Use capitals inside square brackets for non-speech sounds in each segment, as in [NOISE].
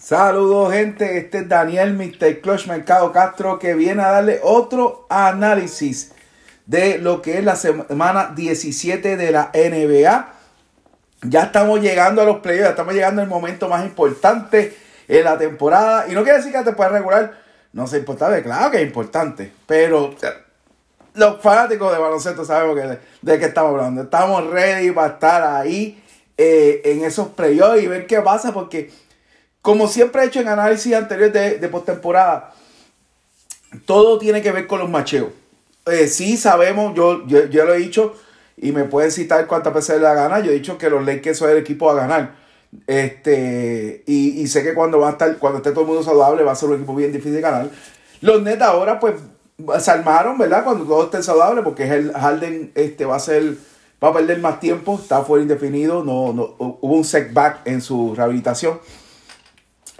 Saludos gente, este es Daniel Mr. Clutch Mercado Castro que viene a darle otro análisis de lo que es la semana 17 de la NBA. Ya estamos llegando a los playoffs, ya estamos llegando al momento más importante en la temporada. Y no quiere decir que te puedas regular no sea importante, claro que es importante, pero los fanáticos de baloncesto sabemos que, de, qué estamos hablando. Estamos ready para estar ahí eh, en esos playoffs y ver qué pasa, porque como siempre he hecho en análisis anteriores de, de postemporada, todo tiene que ver con los macheos. Eh, sí sabemos, yo, yo, lo he dicho y me pueden citar cuántas veces le da gana. Yo he dicho que los Lakers son el equipo a ganar. Este, y, sé que cuando va a estar, cuando esté todo el mundo saludable, va a ser un equipo bien difícil de ganar. Los Nets ahora, pues, se armaron, ¿verdad? Cuando todo esté saludable, porque el Harden este, va a ser, va a perder más tiempo, está fuera indefinido, no, no, hubo un setback en su rehabilitación.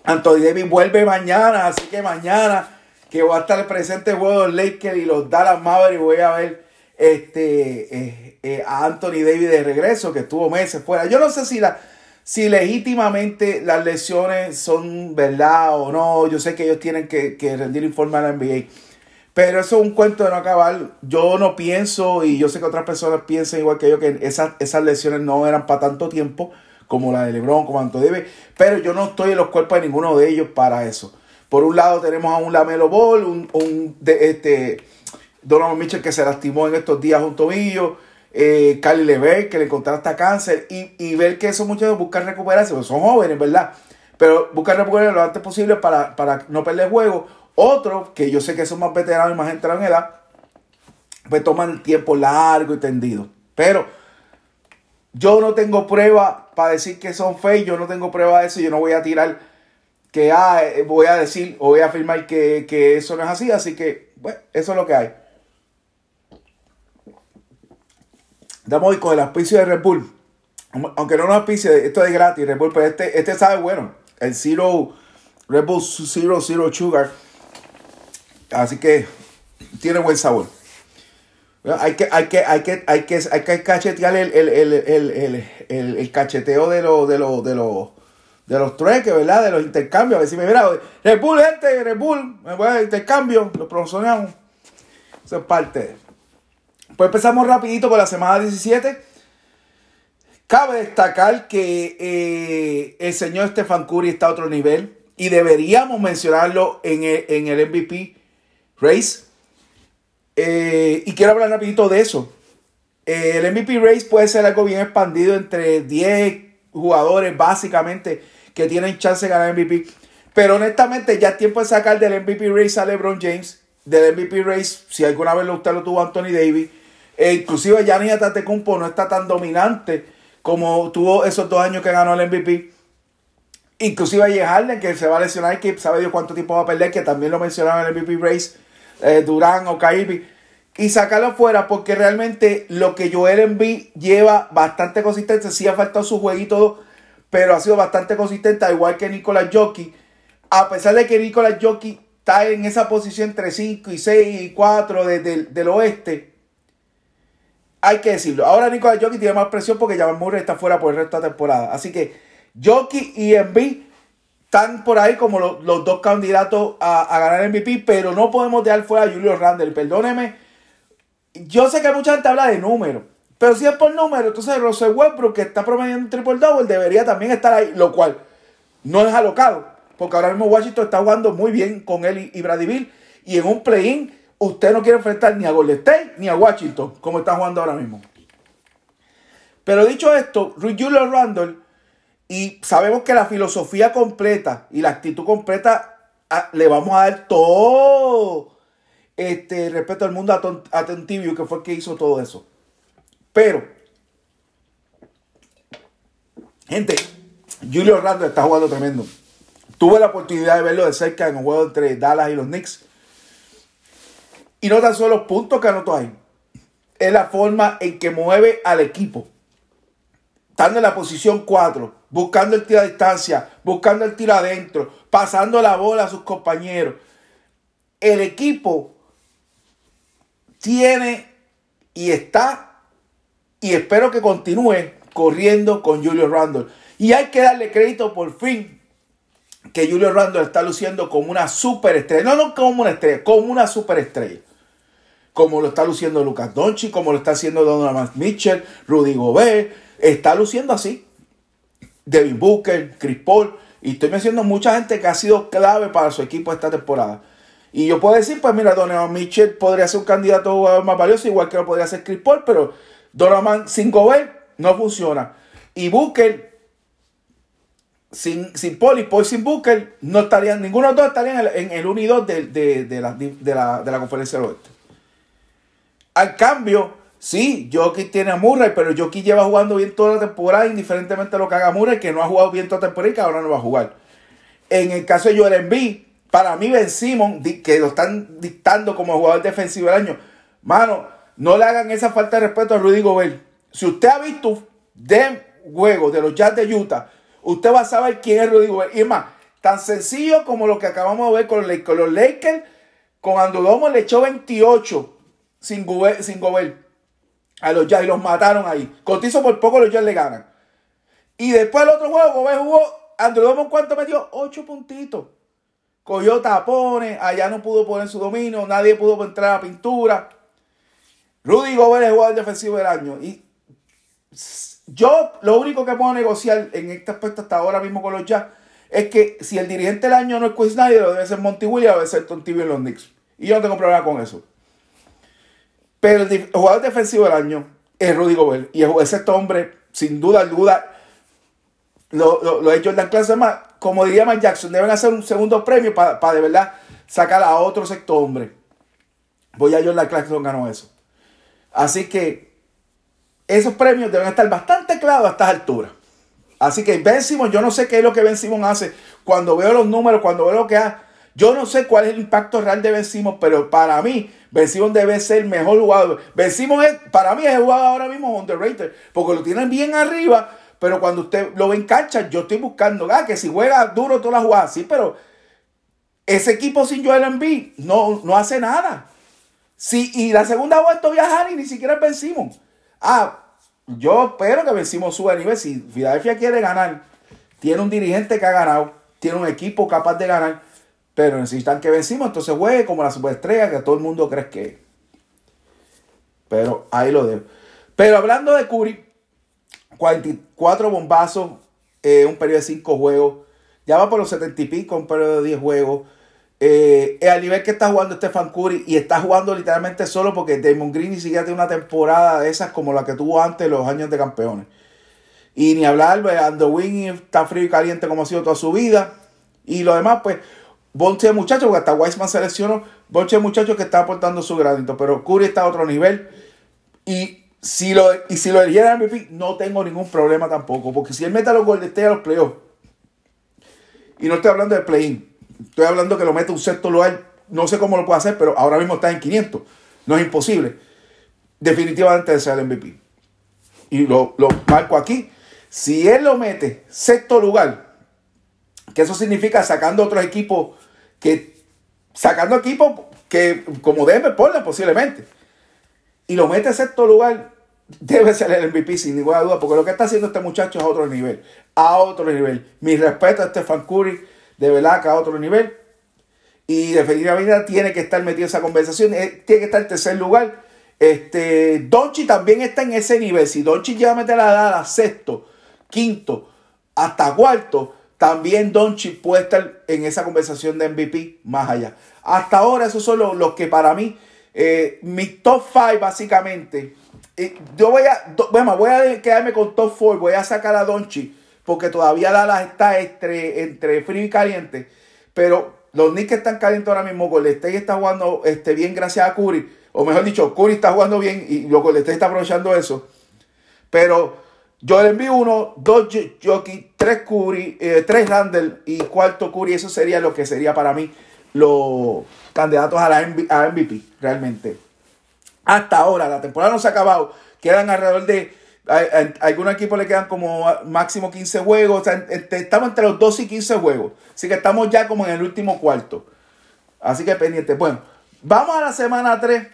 Anthony Davis vuelve mañana, así que mañana que va a estar presente juego de los Lakers y los Dallas Mavericks, voy a ver este, eh, eh, a Anthony Davis de regreso, que estuvo meses fuera. Yo no sé si la, si legítimamente las lesiones son verdad o no. Yo sé que ellos tienen que, rendir informe a la NBA. Pero eso es un cuento de no acabar. Yo no pienso, y yo sé que otras personas piensan igual que yo, que esas, esas lesiones no eran para tanto tiempo, como la de Lebron, como Antonio Pero yo no estoy en los cuerpos de ninguno de ellos para eso. Por un lado tenemos a un Lamelo Ball, un, un de, este, Donovan Mitchell que se lastimó en estos días un tobillo eh, Cali Lever, que le hasta cáncer, y, ver que esos muchachos buscan recuperarse, pues son jóvenes, ¿verdad? Pero buscan recuperarse lo antes posible para, para no perder juego. Otros, que yo sé que son más veteranos y más entrados en edad, pues toman tiempo largo y tendido. Pero yo no tengo prueba para decir que son fake, yo no tengo prueba de eso, yo no voy a tirar que ah, eh, voy a decir o voy a afirmar que, que eso no es así, así que bueno, eso es lo que hay. Estamos hoy con el auspicio de Red Bull. Aunque no nos auspicie, esto es gratis, Red Bull, pero este, este sabe bueno. El Zero, Red Bull Zero Zero Sugar. Así que tiene buen sabor. Hay que, hay que, hay que, hay que, hay que cachetear el, el, cacheteo de los, de los, de los, de los trueques, ¿verdad? De los intercambios. A ver si me mira, Red Bull, gente, Red Bull, me voy a intercambio, lo promocionamos. Eso es parte pues empezamos rapidito con la semana 17. Cabe destacar que eh, el señor Stefan Curry está a otro nivel y deberíamos mencionarlo en el, MVP Race. Eh, y quiero hablar rapidito de eso. Eh, el MVP Race puede ser algo bien expandido entre 10 jugadores básicamente que tienen chance de ganar MVP. Pero honestamente ya es tiempo de sacar del MVP Race a LeBron James. Del MVP Race, si alguna vez usted lo tuvo Anthony Davis e inclusive Gianni Antetokounmpo no está tan dominante como tuvo esos dos años que ganó el MVP. Inclusive a Harden, que se va a lesionar, que sabe Dios cuánto tiempo va a perder, que también lo mencionaba en el MVP Race, eh, Durán o Kyrie. Y sacarlo fuera porque realmente lo que Joel Embiid lleva bastante consistente. Sí ha faltado su jueguito, pero ha sido bastante consistente, igual que Nicolás Jockey. A pesar de que Nicolás Jockey está en esa posición entre 5 y 6 y 4 del oeste, hay que decirlo. Ahora Nicolás Jockey tiene más presión porque Jamal Murray está fuera por el resto de la temporada. Así que Jockey y Embiid están por ahí como los, dos candidatos a, ganar MVP, pero no podemos dejar fuera a Julio Randle. Perdóneme. Yo sé que mucha gente habla de números, pero si es por número, entonces Russell Westbrook, que está promediando un triple double, debería también estar ahí, lo cual no es alocado, porque ahora mismo Washington está jugando muy bien con él y, y y en un play-in usted no quiere enfrentar ni a Golden State ni a Washington, como está jugando ahora mismo. Pero dicho esto, Julio Randall, y sabemos que la filosofía completa y la actitud completa ah, le vamos a dar todo este respeto al mundo atentivo que fue el que hizo todo eso. Pero, gente, Julio Randall está jugando tremendo. Tuve la oportunidad de verlo de cerca en un juego entre Dallas y los Knicks. Y no tan solo los puntos que anotó ahí. Es la forma en que mueve al equipo. Estando en la posición 4, buscando el tiro a distancia, buscando el tiro adentro, pasando la bola a sus compañeros. El equipo tiene y está, y espero que continúe corriendo con Julio Randall. Y hay que darle crédito por fin que Julio Randle está luciendo como una superestrella. No, no como una estrella, como una superestrella. Como lo está luciendo Lucas Donchi, como lo está haciendo Donovan Mitchell, Rudy Gobert. Está luciendo así. Devin Booker, Chris Paul. Y estoy mencionando mucha gente que ha sido clave para su equipo esta temporada. Y yo puedo decir, pues mira, Donovan Mitchell podría ser un candidato más valioso, igual que lo podría ser Chris Paul, pero Donovan sin Gobert no funciona. Y Booker, sin, sin Paul y Paul sin Booker, no estarían, ninguno de los dos estarían en el, 1 y 2 de, la, de, la, conferencia del oeste. Al cambio, sí, Jockey tiene a Murray, pero Jockey lleva jugando bien toda la temporada, indiferentemente de lo que haga Murray, que no ha jugado bien toda la temporada y que ahora no va a jugar. En el caso de Joel Embiid, para mí Ben Simon, que lo están dictando como jugador defensivo del año, mano, no le hagan esa falta de respeto a Rudy Gobert. Si usted ha visto de juegos de los Jazz de Utah, usted va a saber quién es Rudy Gobert. Y más, tan sencillo como lo que acabamos de ver con los, Lakers, con Andudomo le echó 28 sin Gobert, sin Gobert a los Jazz y los mataron ahí. Contizo por poco los Jazz le ganan. Y después el otro juego, Gobert jugó, Andudomo ¿cuánto metió? 8 puntitos cogió tapones, allá no pudo poner su dominio, nadie pudo entrar a la pintura. Rudy Gobert es jugador defensivo del año. Y yo lo único que puedo negociar en este aspecto hasta ahora mismo con los Jazz es que si el dirigente del año no es Chris Snyder, lo debe ser Monty Williams, debe ser Tom en los Knicks. Y yo no tengo problema con eso. Pero el jugador defensivo del año es Rudy Gobert. Y ese este hombre, sin duda alguna, lo, lo, lo Jordan Clarkson más, como diría Mike Jackson, deben hacer un segundo premio para de verdad sacar a otro sector hombre. Voy a Jordan Clarkson ganó eso. Así que esos premios deben estar bastante claros a estas alturas. Así que Ben Simon, yo no sé qué es lo que Ben Simon hace. Cuando veo los números, cuando veo lo que hace, yo no sé cuál es el impacto real de Ben pero para mí, Ben debe ser el mejor jugador. Ben es, para mí es el jugador ahora mismo underrated, porque lo tienen bien arriba, pero cuando usted lo ve en cancha, yo estoy buscando, ah, que si juega duro todas las jugadas, sí, pero ese equipo sin Joel Embiid no, no hace nada. Sí, y la segunda vuelta viajar y ni siquiera vencimos. Ah, yo espero que vencimos suba de nivel. Si Filadelfia quiere ganar, tiene un dirigente que ha ganado, tiene un equipo capaz de ganar, pero necesitan que vencimos, entonces juegue como la superestrella que todo el mundo cree que es. Pero ahí lo dejo. Pero hablando de Curry, 44 bombazos, eh, un periodo de 5 juegos. Ya va por los 70 y pico, un periodo de 10 juegos. Eh, al nivel que está jugando Stefan Curry y está jugando literalmente solo porque Damon Green ni siquiera tiene una temporada de esas como la que tuvo antes los años de campeones. Y ni hablar, pues, Wing está frío y caliente como ha sido toda su vida. Y lo demás, pues, Bonche de muchachos, porque hasta Weissman seleccionó, Bonche de muchachos que está aportando su granito. Pero Curry está a otro nivel. Y si lo, y si lo MVP, no tengo ningún problema tampoco. Porque si él mete a los Golden a los playoffs, y no estoy hablando de play-in, estoy hablando que lo mete un sexto lugar, no sé cómo lo puede hacer, pero ahora mismo está en 500. No es imposible. Definitivamente ser el MVP. Y lo, lo marco aquí. Si él lo mete sexto lugar, que eso significa sacando otros equipos que sacando equipos que como Denver, Portland posiblemente y lo mete en sexto lugar, debe ser el MVP sin ninguna duda, porque lo que está haciendo este muchacho es a otro nivel, a otro nivel. Mi respeto a Stefan Curry, de verdad a otro nivel. Y definitivamente tiene que estar metido en esa conversación, eh, tiene que estar en tercer lugar. Este, Donchi también está en ese nivel. Si Donchi llega a meter la dada sexto, quinto, hasta cuarto, también Donchi puede estar en esa conversación de MVP más allá. Hasta ahora, esos son los que para mí eh, mi top 5 básicamente. Eh, yo voy a, bueno, voy a quedarme con top 4. Voy a sacar a Donchi. Porque todavía Dallas está entre, entre frío y caliente. Pero los Knicks están calientes ahora mismo. Golden State está jugando este, bien gracias a Curry. O mejor dicho, Curry está jugando bien y los Golden State está aprovechando eso. Pero yo le envío uno, dos Jockey, tres Curry, eh, tres Randall y cuarto Curry. Eso sería lo que sería para mí los candidatos a la MVP, realmente. Hasta ahora, la temporada no se ha acabado. Quedan alrededor de. A, algunos equipos le quedan como máximo 15 juegos. estamos entre los 12 y 15 juegos. Así que estamos ya como en el último cuarto. Así que pendiente. Bueno, vamos a la semana 3.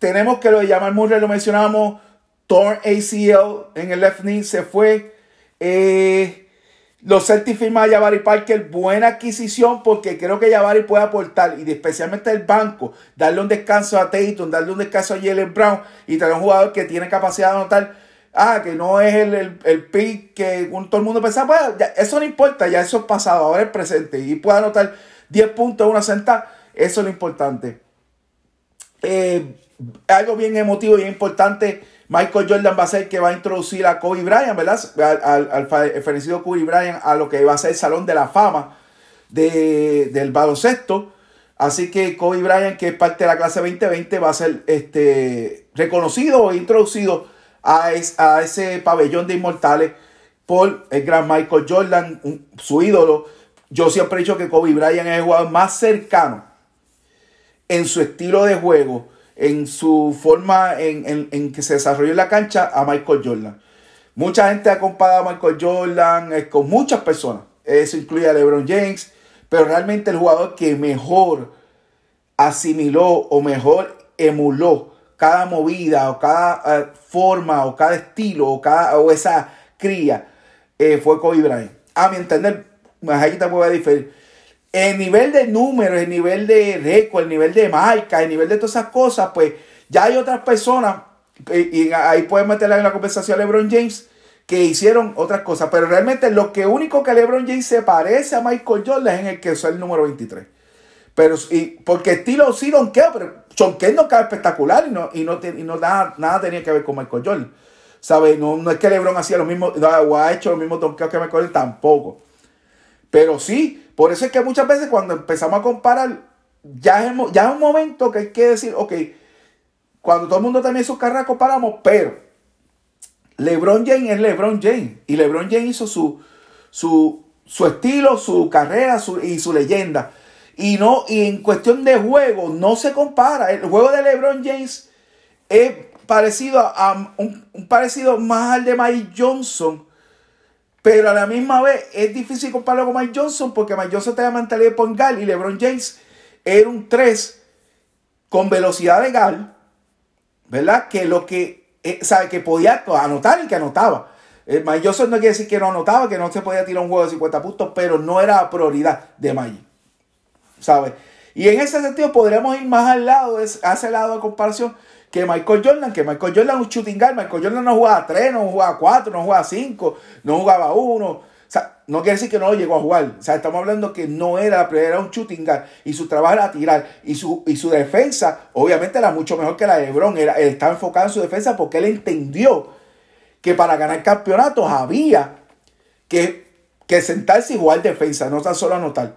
Tenemos que lo de Jamal Murray, lo mencionamos. Torn ACL en el left knee se fue. Eh, Los Celtics firman a Jabari Parker, buena adquisición porque creo que Jabari puede aportar y especialmente el banco, darle un descanso a Tatum, darle un descanso a Jalen Brown y tener un jugador que tiene capacidad de anotar. Ah, que no es el, el, pick que todo el mundo pensaba, bueno, eso no importa, ya eso es pasado, ahora es presente y puede anotar 10 puntos, una sentada, eso es lo importante. Eh, algo bien emotivo y importante Michael Jordan va a ser que va a introducir a Kobe Bryant, ¿verdad? Al, al, fenecido Kobe Bryant a lo que va a ser el Salón de la Fama del baloncesto. Así que Kobe Bryant, que es parte de la clase 2020, va a ser este, reconocido e introducido a, a ese pabellón de inmortales por el gran Michael Jordan, su ídolo. Yo siempre he dicho que Kobe Bryant es el jugador más cercano en su estilo de juego en su forma en, que se desarrolló en la cancha a Michael Jordan. Mucha gente ha comparado a Michael Jordan eh, con muchas personas. Eso incluye a LeBron James. Pero realmente el jugador que mejor asimiló o mejor emuló cada movida o cada eh, forma o cada estilo o, cada, o esa cría eh, fue Kobe Bryant. A mi entender, ahí te puedo diferir. El nivel de números, el nivel de récord, el nivel de marca, el nivel de todas esas cosas, pues ya hay otras personas, y, ahí pueden meterla en la conversación a LeBron James, que hicieron otras cosas. Pero realmente lo que único que LeBron James se parece a Michael Jordan es en el que es el número 23. Pero, y, porque estilo sí donqueo, pero Chonqueo no cae espectacular y no, y no, y no nada, nada tenía que ver con Michael Jordan. ¿Sabes? No, no es que LeBron hacía lo mismo, o ha hecho los mismos donkeos que Michael Jordan, tampoco. Pero sí, por eso es que muchas veces cuando empezamos a comparar, ya es, un momento que hay que decir, ok, cuando todo el mundo también sus carreras comparamos, pero LeBron James es LeBron James. Y LeBron James hizo su, su, su estilo, su carrera y su leyenda. Y, no, y en cuestión de juego, no se compara. El juego de LeBron James es parecido a, un, un, parecido más al de Mike Johnson pero a la misma vez es difícil compararlo con Mike Johnson porque Mike Johnson tenía mentalidad de Pongal y LeBron James era un 3 con velocidad de gal, ¿verdad? Que lo que, eh, sabe, que podía anotar y que anotaba. Eh, Mike Johnson no quiere decir que no anotaba, que no se podía tirar un juego de 50 puntos, pero no era prioridad de Mike, ¿sabes? Y en ese sentido podríamos ir más al lado, a ese lado de comparación que Michael Jordan, que Michael Jordan es un shooting guard, Michael Jordan no jugaba 3, no jugaba 4, no jugaba 5, no jugaba 1. O sea, no quiere decir que no lo llegó a jugar. O sea, estamos hablando que no era, era un shooting guard y su trabajo era tirar. Y su, y su defensa, obviamente, era mucho mejor que la de LeBron. Era, él estaba enfocado en su defensa porque él entendió que para ganar campeonatos había que, que sentarse y jugar defensa, no tan solo anotar.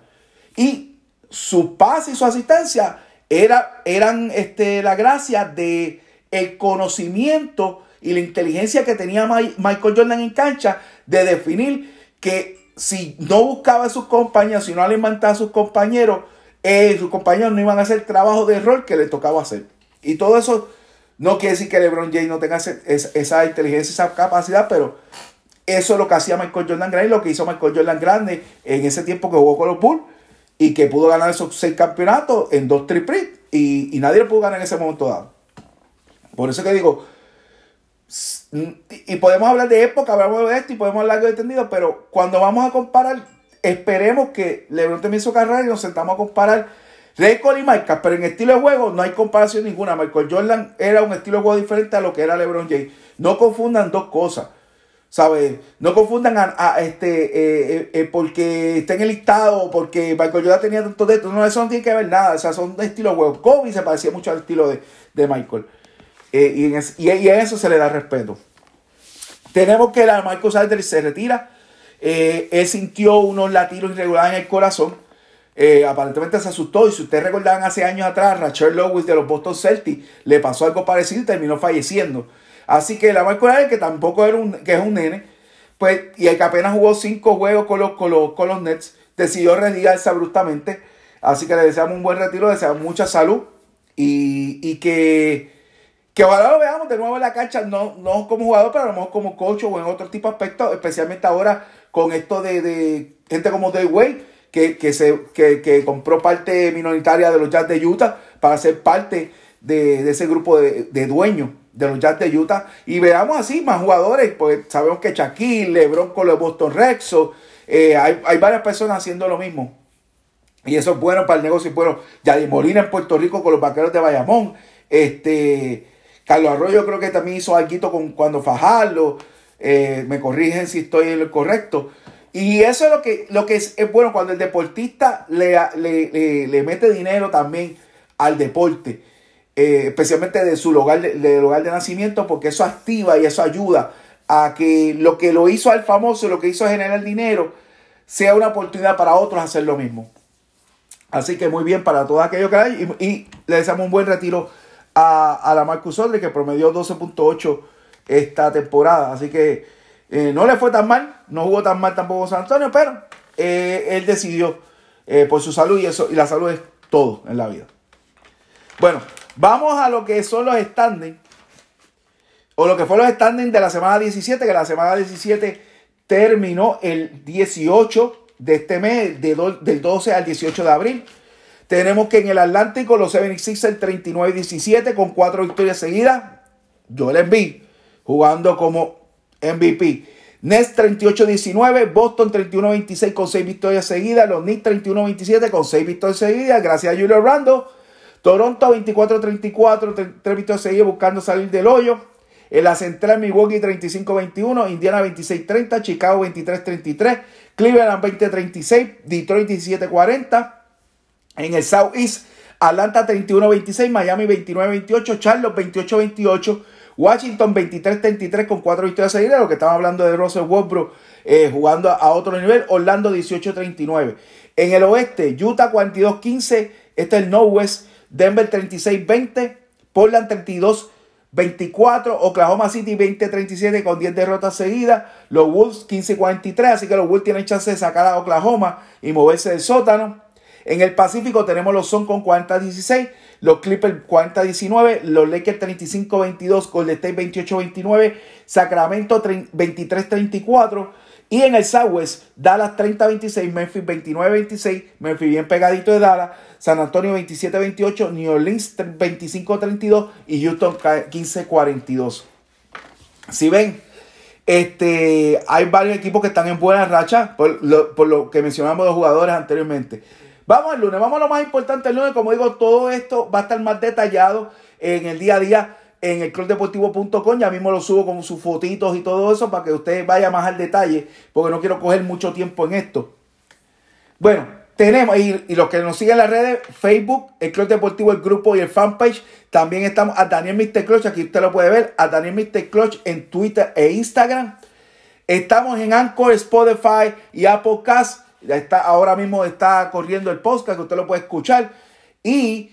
Y su pase y su asistencia era, eran este, la gracia de el conocimiento y la inteligencia que tenía Michael Jordan en cancha de definir que si no buscaba a sus compañeros, si no alimentaba a sus compañeros, eh, sus compañeros no iban a hacer el trabajo de rol que le tocaba hacer. Y todo eso no quiere decir que LeBron James no tenga esa inteligencia, esa capacidad, pero eso es lo que hacía Michael Jordan grande, lo que hizo Michael Jordan grande en ese tiempo que jugó con los Bulls y que pudo ganar esos seis campeonatos en dos triple y, y nadie lo pudo ganar en ese momento dado. Por eso que digo, y podemos hablar de época, hablamos de esto y podemos hablar de extendido, pero cuando vamos a comparar, esperemos que LeBron termine su carrera y nos sentamos a comparar récord y marcas, pero en estilo de juego no hay comparación ninguna. Michael Jordan era un estilo de juego diferente a lo que era LeBron James. No confundan dos cosas. ¿Sabes? No confundan a, este eh, eh, eh, porque está en el listado porque Michael Jordan tenía tanto de. No, eso no tiene que ver nada. O sea, son de estilo huevo. Kobe se parecía mucho al estilo de, Michael. y, en a eso se le da respeto. Tenemos que la Michael Salter se retira. él sintió unos latidos irregulares en el corazón. aparentemente se asustó. Y si ustedes recordaban hace años atrás, Rachel Lewis de los Boston Celtics le pasó algo parecido y terminó falleciendo. Así que la Michael que tampoco era un, que es un nene, pues, y el que apenas jugó cinco juegos con los, con los, Nets, decidió retirarse abruptamente. Así que le deseamos un buen retiro, le deseamos mucha salud y, que, que ojalá lo veamos de nuevo en la cancha, no, no como jugador, pero a lo mejor como coach o en otro tipo de aspectos, especialmente ahora con esto de, gente como Dave Wade, que, se, que, que compró parte minoritaria de los Jazz de Utah para ser parte de, ese grupo de, dueños de los Jazz de Utah. Y veamos así más jugadores, porque sabemos que Shaquille, LeBron con los Boston Rexos, eh, hay, hay, varias personas haciendo lo mismo. Y eso es bueno para el negocio. Bueno, Yadier Molina en Puerto Rico con los vaqueros de Bayamón. Este, Carlos Arroyo creo que también hizo algo con cuando Fajardo. Eh, me corrigen si estoy en lo correcto. Y eso es lo que, lo que es, bueno cuando el deportista le, le, mete dinero también al deporte, eh, especialmente de su lugar de, de nacimiento, porque eso activa y eso ayuda a que lo que lo hizo al famoso, lo que hizo generar dinero, sea una oportunidad para otros hacer lo mismo. Así que muy bien para todos aquellos que hay. Y, le deseamos un buen retiro a, la Marcus Odre, que promedió 12.8 esta temporada. Así que eh, no le fue tan mal, no jugó tan mal tampoco San Antonio, pero eh, él decidió por su salud y eso, y la salud es todo en la vida. Bueno, vamos a lo que son los standings, o lo que fue los standings de la semana 17, que la semana 17 terminó el 18 de este mes, del 12 al 18 de abril. Tenemos que en el Atlántico los 76 39-17 con cuatro victorias seguidas. Joel Embiid jugando como MVP. Nets 38-19, Boston 31-26 con 6 victorias seguidas, los Knicks 31-27 con 6 victorias seguidas, gracias a Julio Rando. Toronto 24-34, 3 victorias seguidas buscando salir del hoyo. En la central Milwaukee 35-21, Indiana 26-30, Chicago 23-33, Cleveland 20-36, Detroit 17-40. En el Southeast, Atlanta 31-26, Miami 29-28, Charlotte 28-28, Washington 23-33 con 4 victorias seguidas, lo que estamos hablando de Russell Westbrook eh, jugando a otro nivel, Orlando 18-39. En el oeste, Utah 42-15, este es el Northwest, Denver 36-20, Portland 32 24, Oklahoma City 20-37 con 10 derrotas seguidas, los Wolves 15-43, así que los Wolves tienen chance de sacar a Oklahoma y moverse del sótano. En el Pacífico tenemos los Son con 40-16, los Clippers 40-19, los Lakers 35-22, Golden State 28-29, Sacramento 23-34. Y en el Southwest, Dallas 30-26, Memphis 29-26, Memphis bien pegadito de Dallas, San Antonio 27-28, New Orleans 25-32 y Houston 15-42. Si ven, este, hay varios equipos que están en buena racha, por lo, por lo que mencionamos los jugadores anteriormente. Vamos al lunes, vamos a lo más importante el lunes. Como digo, todo esto va a estar más detallado en el día a día en el clubdeportivo.com. Ya mismo lo subo con sus fotitos y todo eso para que usted vaya más al detalle, porque no quiero coger mucho tiempo en esto. Bueno, tenemos, y, los que nos siguen en las redes, Facebook, el Club Deportivo, el grupo y el fanpage. También estamos a Daniel Mr. Clutch, aquí usted lo puede ver, a Daniel Mr. Clutch en Twitter e Instagram. Estamos en Anchor, Spotify y Apple Cast. Está, ahora mismo está corriendo el podcast que usted lo puede escuchar. Y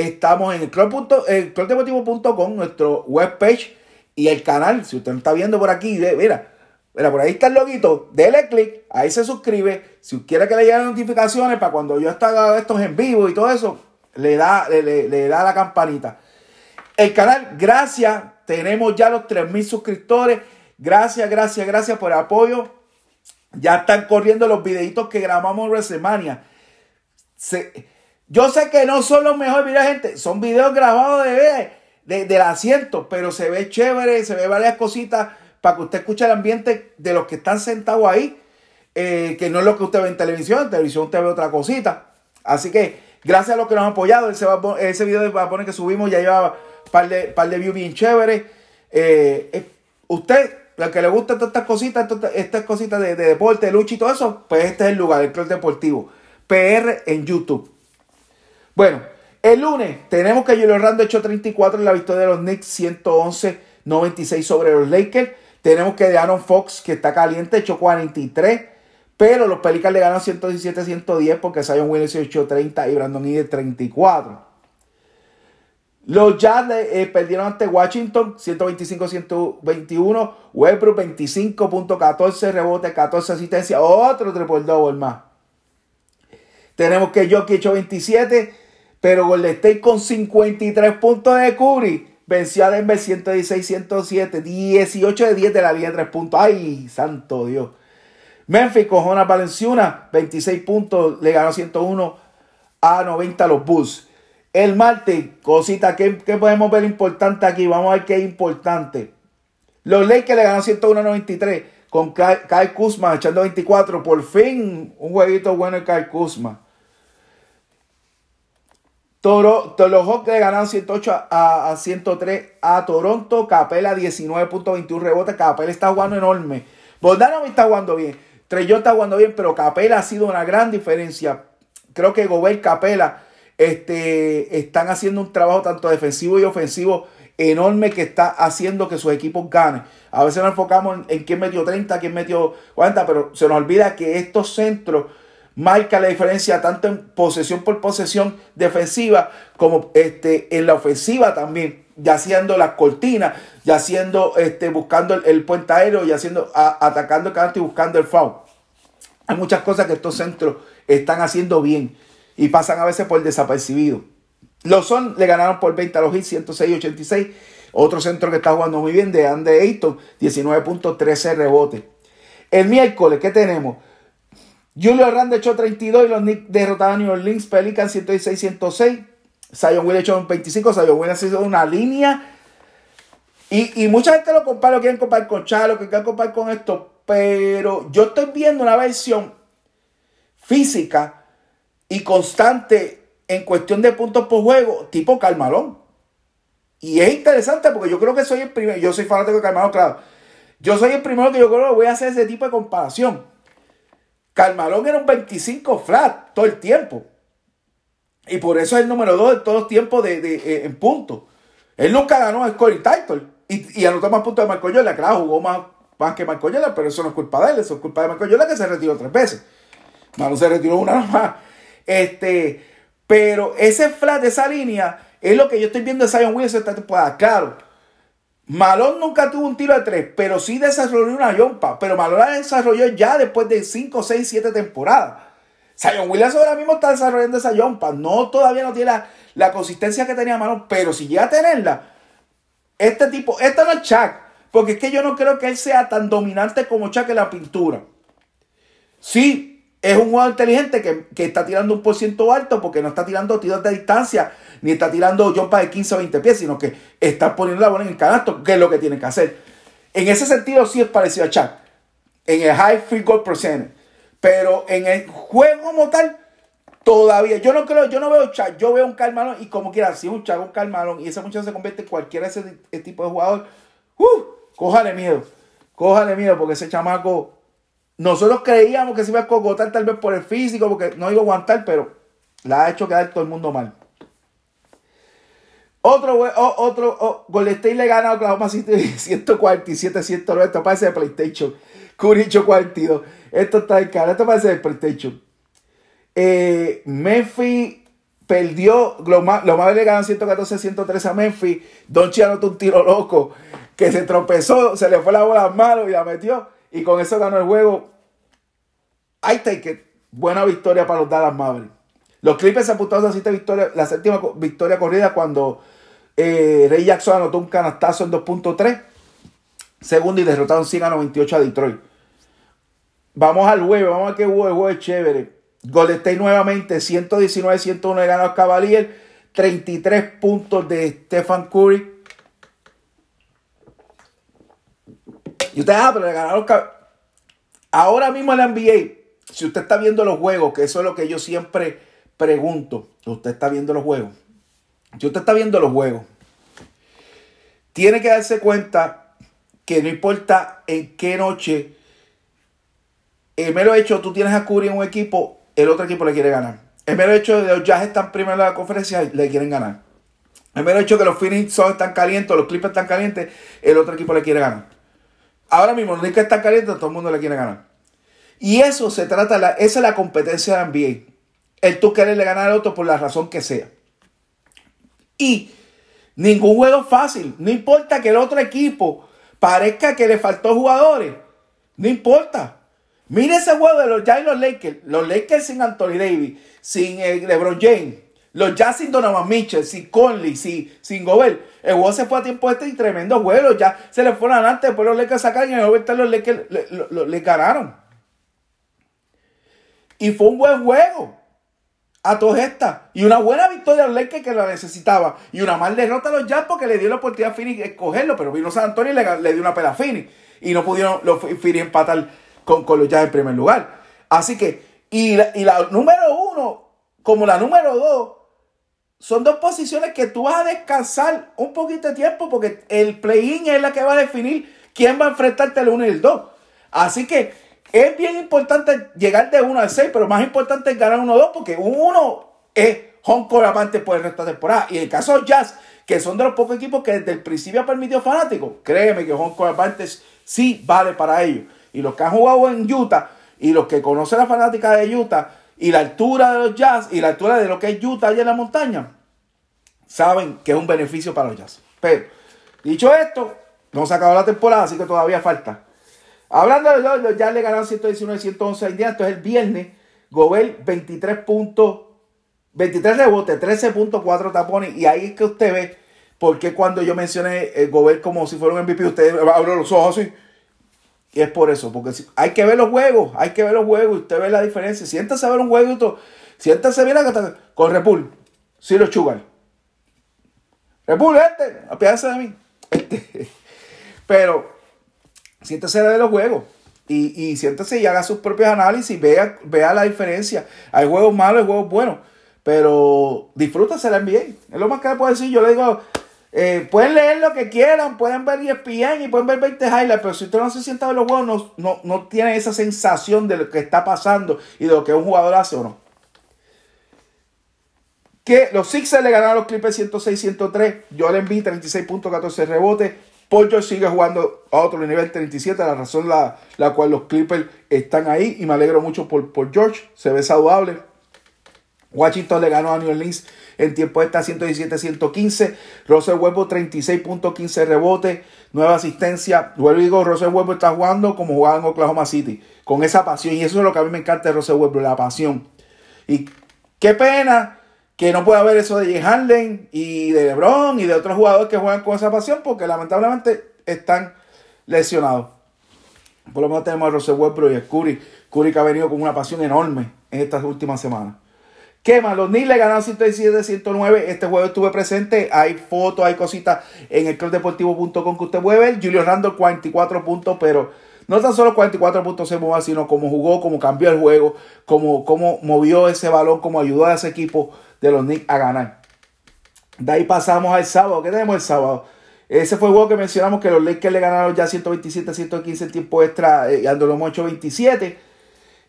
estamos en el clubdeportivo.com, nuestro webpage y el canal. Si usted está viendo por aquí, mira, mira, por ahí está el loguito. Dele click, ahí se suscribe. Si quiere que le lleguen notificaciones para cuando yo haga estos en vivo y todo eso, le da, le, le da la campanita. El canal, gracias. Tenemos ya los 3.000 suscriptores. Gracias, gracias, gracias por el apoyo. Ya están corriendo los videitos que grabamos en WrestleMania. Yo sé que no son los mejores videos, gente. Son videos grabados de, de, del asiento, pero se ve chévere, se ve varias cositas para que usted escuche el ambiente de los que están sentados ahí. Eh, que no es lo que usted ve en televisión. En televisión usted ve otra cosita. Así que gracias a los que nos han apoyado. Ese, ese video a poner que subimos ya lleva un par de, par de views bien chévere. Eh, eh, usted lo que le gusta todas estas cositas, estas cositas de, deporte, lucha y todo eso, pues este es el lugar, el Club Deportivo. PR en YouTube. Bueno, el lunes tenemos que Julio Rando hecho 34 en la victoria de los Knicks, 111-96 sobre los Lakers. Tenemos que Aaron Fox, que está caliente, hecho 43. Pero los Pelicans le ganan 117-110 porque Zion Williams hecho 30 y Brandon Ide 34. Los Jazz eh, perdieron ante Washington 125-121. Westbrook 25.14 rebotes, 14 asistencias. Otro triple double más. Tenemos que Jokic hecho 27. Pero Golden State con 53 puntos de Curry. Venció a Denver 116-107. 18 de 10 de la línea de 3 puntos. ¡Ay, santo Dios! Memphis con Jonas Valenciuna. 26 puntos. Le ganó 101 a 90 a los Bulls. El martes, cosita, ¿qué, podemos ver importante aquí? Vamos a ver qué es importante. Los Lakers le ganaron 101-93 con Kyle Kuzma echando 24. Por fin, un jueguito bueno el Kyle Kuzma. Toro, los Hawks le ganaron 108 a, 103 a Toronto. Capela 19.21 rebotes. Capela está jugando enorme. Bogdanovic está jugando bien. Trellón está jugando bien, pero Capela ha sido una gran diferencia. Creo que Gobert Capela este, están haciendo un trabajo tanto defensivo y ofensivo enorme que está haciendo que sus equipos ganen. A veces nos enfocamos en, quién metió 30, quién metió 40, pero se nos olvida que estos centros marcan la diferencia tanto en posesión por posesión defensiva como este, en la ofensiva también, ya haciendo las cortinas, ya haciendo, este, buscando el, puente aéreo, ya haciendo, atacando el canto y buscando el foul. Hay muchas cosas que estos centros están haciendo bien y pasan a veces por desapercibido. Los son le ganaron por 20 a los Hits 106-86. Otro centro que está jugando muy bien de Andy Ayton, 19.13 rebotes. El miércoles, ¿qué tenemos? Julio Hernández echó 32 y los Knicks derrotaron a New Orleans Pelicans 116-106. Zion Williams echó 25. Zion Williams hizo una línea. Y, y, mucha gente lo compara, lo quieren comparar con Chalo, que quieren comparar con esto. Pero yo estoy viendo una versión física y constante en cuestión de puntos por juego, tipo Carmalón. Y es interesante porque yo creo que soy el primero, yo soy fanático de Carmalón, claro. Yo soy el primero que yo creo que voy a hacer ese tipo de comparación. Carmalón era un 25 flat todo el tiempo. Y por eso es el número 2 de todos los tiempos de, eh, en puntos. Él nunca ganó el scoring title. Y, y anotó más puntos de Marco Yola. Claro, jugó más, más que Marco Yola, pero eso no es culpa de él. Eso es culpa de Marco Yola que se retiró tres veces. Malo se retiró una [LAUGHS] más. Este, pero ese flat de esa línea es lo que yo estoy viendo de Zion Williams esta temporada. Claro, Malón nunca tuvo un tiro de tres, pero sí desarrolló una yompa. Pero Malón la desarrolló ya después de 5, 6, 7 temporadas. Zion Williams ahora mismo está desarrollando esa yompa. No, todavía no tiene la, consistencia que tenía Malón, pero si llega a tenerla, este tipo, esto no es Chuck, porque es que yo no creo que él sea tan dominante como Chuck en la pintura. Sí, es un jugador inteligente que, está tirando un por ciento alto porque no está tirando tiros de distancia, ni está tirando jumpa de 15 o 20 pies, sino que está poniendo la bola en el canasto, que es lo que tiene que hacer. En ese sentido sí es parecido a Chuck, en el high field goal percentage. Pero en el juego como tal, todavía, yo no creo, yo no veo Chuck, yo veo un Carmalón y como quiera, si un Chuck, un Carmalón y ese muchacho se convierte en cualquiera de ese tipo de jugador, uh, cójale miedo, cójale miedo porque ese chamaco nosotros creíamos que se iba a cogotar tal vez por el físico, porque no iba a aguantar, pero la ha hecho quedar todo el mundo mal. Otro, otro, oh, Golden State le gana a Oklahoma City [LAUGHS] 147, 109. Esto parece de PlayStation. Curicho 42. Esto está en cara. Esto parece de PlayStation. Eh, Memphis perdió. Los más, le ganan 114, 113 a Memphis. Donchi anotó un tiro loco que se tropezó, se le fue la bola a mano y la metió. Y con eso ganó el juego. Take it. Buena victoria para los Dallas Mavericks. Los Clippers se apuntaron a la, séptima victoria corrida cuando eh, Ray Jackson anotó un canastazo en 2.3. Segundo y derrotaron 100 a 98 a Detroit. Vamos al jueves, vamos a que hubo el jueves chévere. Golden State nuevamente, 119-101 de ganado Cavalier, 33 puntos de Stephen Curry, Y usted, ah, pero le ganaron. Ahora mismo en la NBA, si usted está viendo los juegos, que eso es lo que yo siempre pregunto, usted está viendo los juegos. Si usted está viendo los juegos, tiene que darse cuenta que no importa en qué noche, el mero hecho, tú tienes a cubrir un equipo, el otro equipo le quiere ganar. El mero hecho de los Jazz están primero en la conferencia, le quieren ganar. El mero hecho que los Phoenix están calientes, los Clippers están calientes, el otro equipo le quiere ganar. Ahora mismo los Lakers están calientes, todo el mundo le quiere ganar. Y eso se trata, esa es la competencia de NBA. El tú quererle ganar al otro por la razón que sea. Y ningún juego fácil. No importa que el otro equipo parezca que le faltó jugadores. No importa. Mire ese juego de los Jazz y los Lakers. Los Lakers sin Anthony Davis, sin eh, LeBron James. Los Jazz sin Donovan Mitchell, sin Conley, sin, sin Gobert. El juego se fue a tiempo este y tremendo juego. Ya se le fueron adelante. Después los Lakers sacaron y en el overtime los Lakers le, ganaron. Y fue un buen juego. a todas estas. Y una buena victoria a los Lakers que la necesitaba. Y una mal derrota a los Jazz porque le dio la oportunidad a Phoenix escogerlo. Pero vino San Antonio y le, dio una pela a Phoenix. Y no pudieron los Phoenix empatar con, con los Jazz en primer lugar. Así que, y la, y la número uno, como la número dos, son dos posiciones que tú vas a descansar un poquito de tiempo porque el play-in es la que va a definir quién va a enfrentarte el 1 y el 2. Así que es bien importante llegar de 1 al 6, pero más importante es ganar 1-2 porque un 1 es home court aparte por el resto de temporada. Y en el caso de Jazz, que son de los pocos equipos que desde el principio ha permitido fanáticos, créeme que court aparte sí vale para ellos. Y los que han jugado en Utah y los que conocen la fanática de Utah y la altura de los Jazz y la altura de lo que es Utah allá en la montaña, saben que es un beneficio para los Jazz. Pero, dicho esto, no se acabó la temporada, así que todavía falta. Hablando de los, Jazz le ganaron 119 111 a Indiana. Entonces el viernes, Gobel 23 puntos, 23 rebotes, 13.4 tapones. Y ahí es que usted ve por qué cuando yo mencioné el Gobel como si fuera un MVP, usted abre los ojos así. Y es por eso, porque hay que ver los juegos, hay que ver los juegos y usted ve la diferencia. Siéntase a ver un juego y todo. Siéntase bien con Repul, lo Chugal. Repul, este, apiádese de mí. [LAUGHS] Este. Pero siéntese de los juegos. Y, y siéntese y haga sus propios análisis, vea, vea la diferencia. Hay juegos malos, hay juegos buenos. Pero disfrútase la NBA. Es lo más que le puedo decir. Yo le digo, eh, pueden leer lo que quieran, pueden ver ESPN y pueden ver 20 highlights, pero si usted no se sienta a ver los juegos, no, no, no tiene esa sensación de lo que está pasando y de lo que un jugador hace o no. Que los Sixers le ganaron a los Clippers 106-103. Yo le envié 36.14 rebotes. George sigue jugando a otro nivel 37, la razón la, la cual los Clippers están ahí y me alegro mucho por, por George, se ve saludable. Washington le ganó a New Orleans en tiempo esta 117-115. Russell Westbrook 36.15 rebote, nueva asistencia. Vuelvo digo, Russell está jugando como jugaba en Oklahoma City, con esa pasión. Y eso es lo que a mí me encanta de Russell Westbrook, la pasión. Y qué pena que no pueda haber eso de Jay Harden y de LeBron y de otros jugadores que juegan con esa pasión porque lamentablemente están lesionados. Por lo menos tenemos a Rose Westbrook y a Curry. Curry que ha venido con una pasión enorme en estas últimas semanas. ¿Qué más? Los Knicks le ganaron 117-109. Este juego estuve presente. Hay fotos, hay cositas en el clubdeportivo.com que usted puede ver. Julio Randall 44 puntos, pero no tan solo 44 puntos se mueva, sino cómo jugó, cómo cambió el juego, cómo, cómo movió ese balón, cómo ayudó a ese equipo de los Knicks a ganar. De ahí pasamos al sábado. ¿Qué tenemos el sábado? Ese fue el juego que mencionamos que los Lakers le ganaron ya 127 115 el tiempo extra, eh, lo 8 27.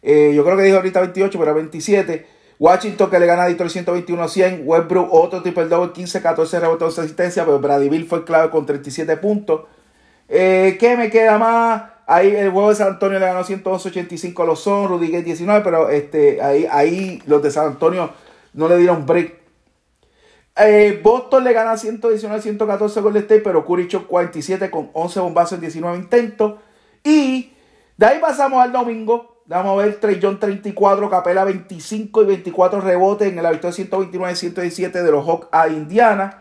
Eh, yo creo que dijo ahorita 28, pero 27. Washington que le gana a Detroit 121 100. Westbrook otro triple double 15 14 rebotes de asistencia, pero Brady fue clave con 37 puntos. Eh, ¿Qué me queda más? Ahí el juego de San Antonio le ganó 185 a los Son, Rudy 19, pero este, ahí, ahí los de San Antonio no le dieron break. Eh, Boston le gana 119-114 Golden State, pero Curry 47 con 11 bombazos en 19 intentos. Y de ahí pasamos al domingo. Vamos a ver Trey John 34, Capela 25 y 24 rebotes en el victoria 129-117 de los Hawks a Indiana.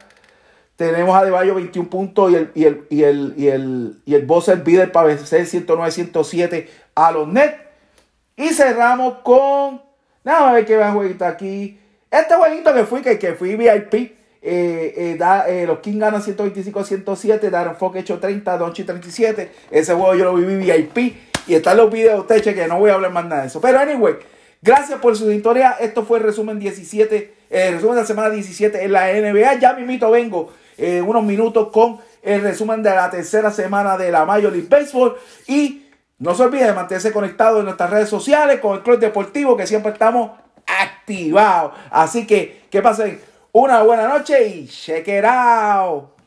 Tenemos a Deballo 21 puntos y el, y el, y el, y el, y el para vencer 109-107 a los Nets. Y cerramos con. Nada, a ver qué va a jueguito aquí. Este jueguito que fui, que, que fui VIP, eh, eh, da, eh, los Kings ganan 125-107, Darren Fox hecho 30, Donchi 37. Ese juego yo lo viví VIP y están los videos, usted que no voy a hablar más nada de eso. Pero anyway, gracias por su historia. Esto fue el resumen 17, el resumen de la semana 17 en la NBA. Ya mismito vengo en unos minutos con el resumen de la tercera semana de la Major League Baseball y no se olvide de mantenerse conectado en nuestras redes sociales con el Club Deportivo que siempre estamos activado. Así que que pasen una buena noche y check it out.